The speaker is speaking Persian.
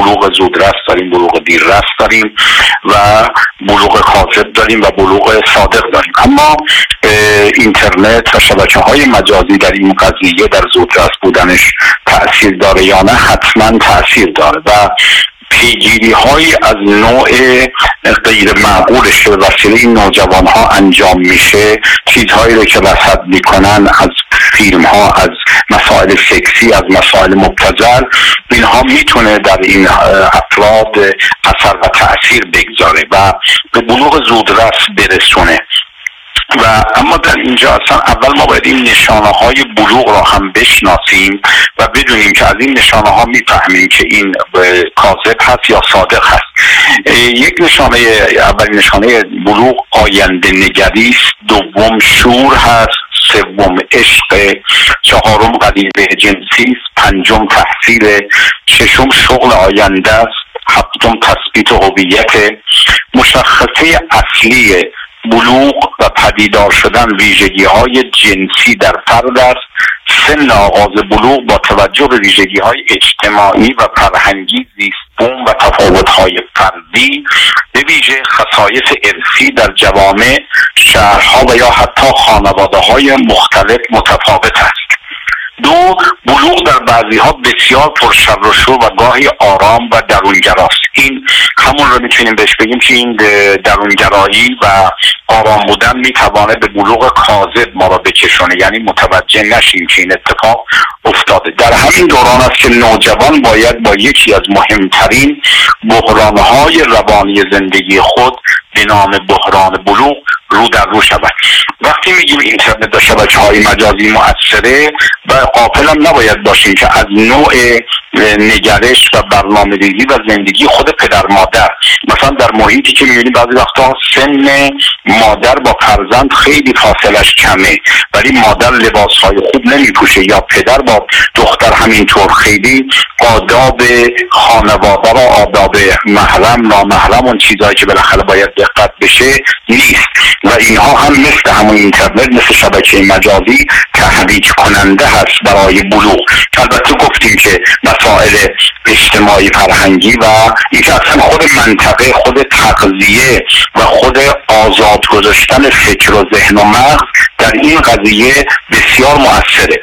بلوغ زودرس داریم بلوغ دیررس داریم و بلوغ کاذب داریم و بلوغ صادق داریم. اما اینترنت و شبکه های مجازی در این قضیه در زودرس بودنش تاثیر داره یا نه؟ حتما تاثیر داره و پیگیری های از نوع غیر معقولش به وسیله این نوجوان ها انجام میشه. چیزهایی رو که رسد می‌کنن از فیلم ها از مسائل سکسی از مسائل مبتزل اینها می‌تونه در این افراد اثر و تاثیر بگذاره و به بلوغ زودرس برسونه. و اما در اینجا اصلا اول ما باید این نشانه های بلوغ را هم بشناسیم و بدونیم که از این نشانه ها می‌فهمیم که این کاذب هست یا صادق هست. یک نشانه اول نشانه بلوغ آینده نگری است دوم شور هست سوم عشق چهارم قدیمه جنسی پنجم تحصیل ششم شغل آینده است هفتم تثبیت هویت. مشخصه اصلی بلوغ و پدیدار شدن ویژگی های جنسی در فرد است. سن آغاز بلوغ با توجه به ویژگی های اجتماعی و فرهنگی زیستبوم و تفاوت های فردی به ویژه خصایص ارسی در جوامع شهرها و یا حتی خانواده های مختلف متفاوت است. دو بلوغ در بعضی ها بسیار پرشر و شور و گاهی آرام و درونگراست این همون رو می‌تونیم بهش بگیم که این درونگرایی و آرام بودن می‌توانه به بلوغ کاذب ما را بکشونه یعنی متوجه نشیم که این اتفاق افتاده. در همین دوران است که نوجوان باید با یکی از مهمترین بحرانهای روانی زندگی خود به نام بحران بلوغ رو در رو شود. وقتی میگیم اینترنت و شبکه های مجازی مؤثره و قافل نباید باشیم که از نوع نگرش و برنامه ریزی و زندگی خود پدر مادر. مثلا در محیطی که می‌بینیم بعضی وقتا سن مادر با فرزند خیلی فاصلش کمه ولی مادر لباس های خوب نمیپوشه یا پدر با دختر همینطور خیلی آداب خانواده و آداب محرم نامحرم اون چیزهایی که بالاخره باید دقت بشه نیست. اینها هم مثل همون اینترنت مثل شبکه مجازی تهدید کننده هست برای بلوغ. البته گفتیم که مسائل اجتماعی فرهنگی و اینکه اصلا خود منطقه خود تغذیه و خود آزاد گذاشتن فکر و ذهن و مغز در این قضیه بسیار موثره.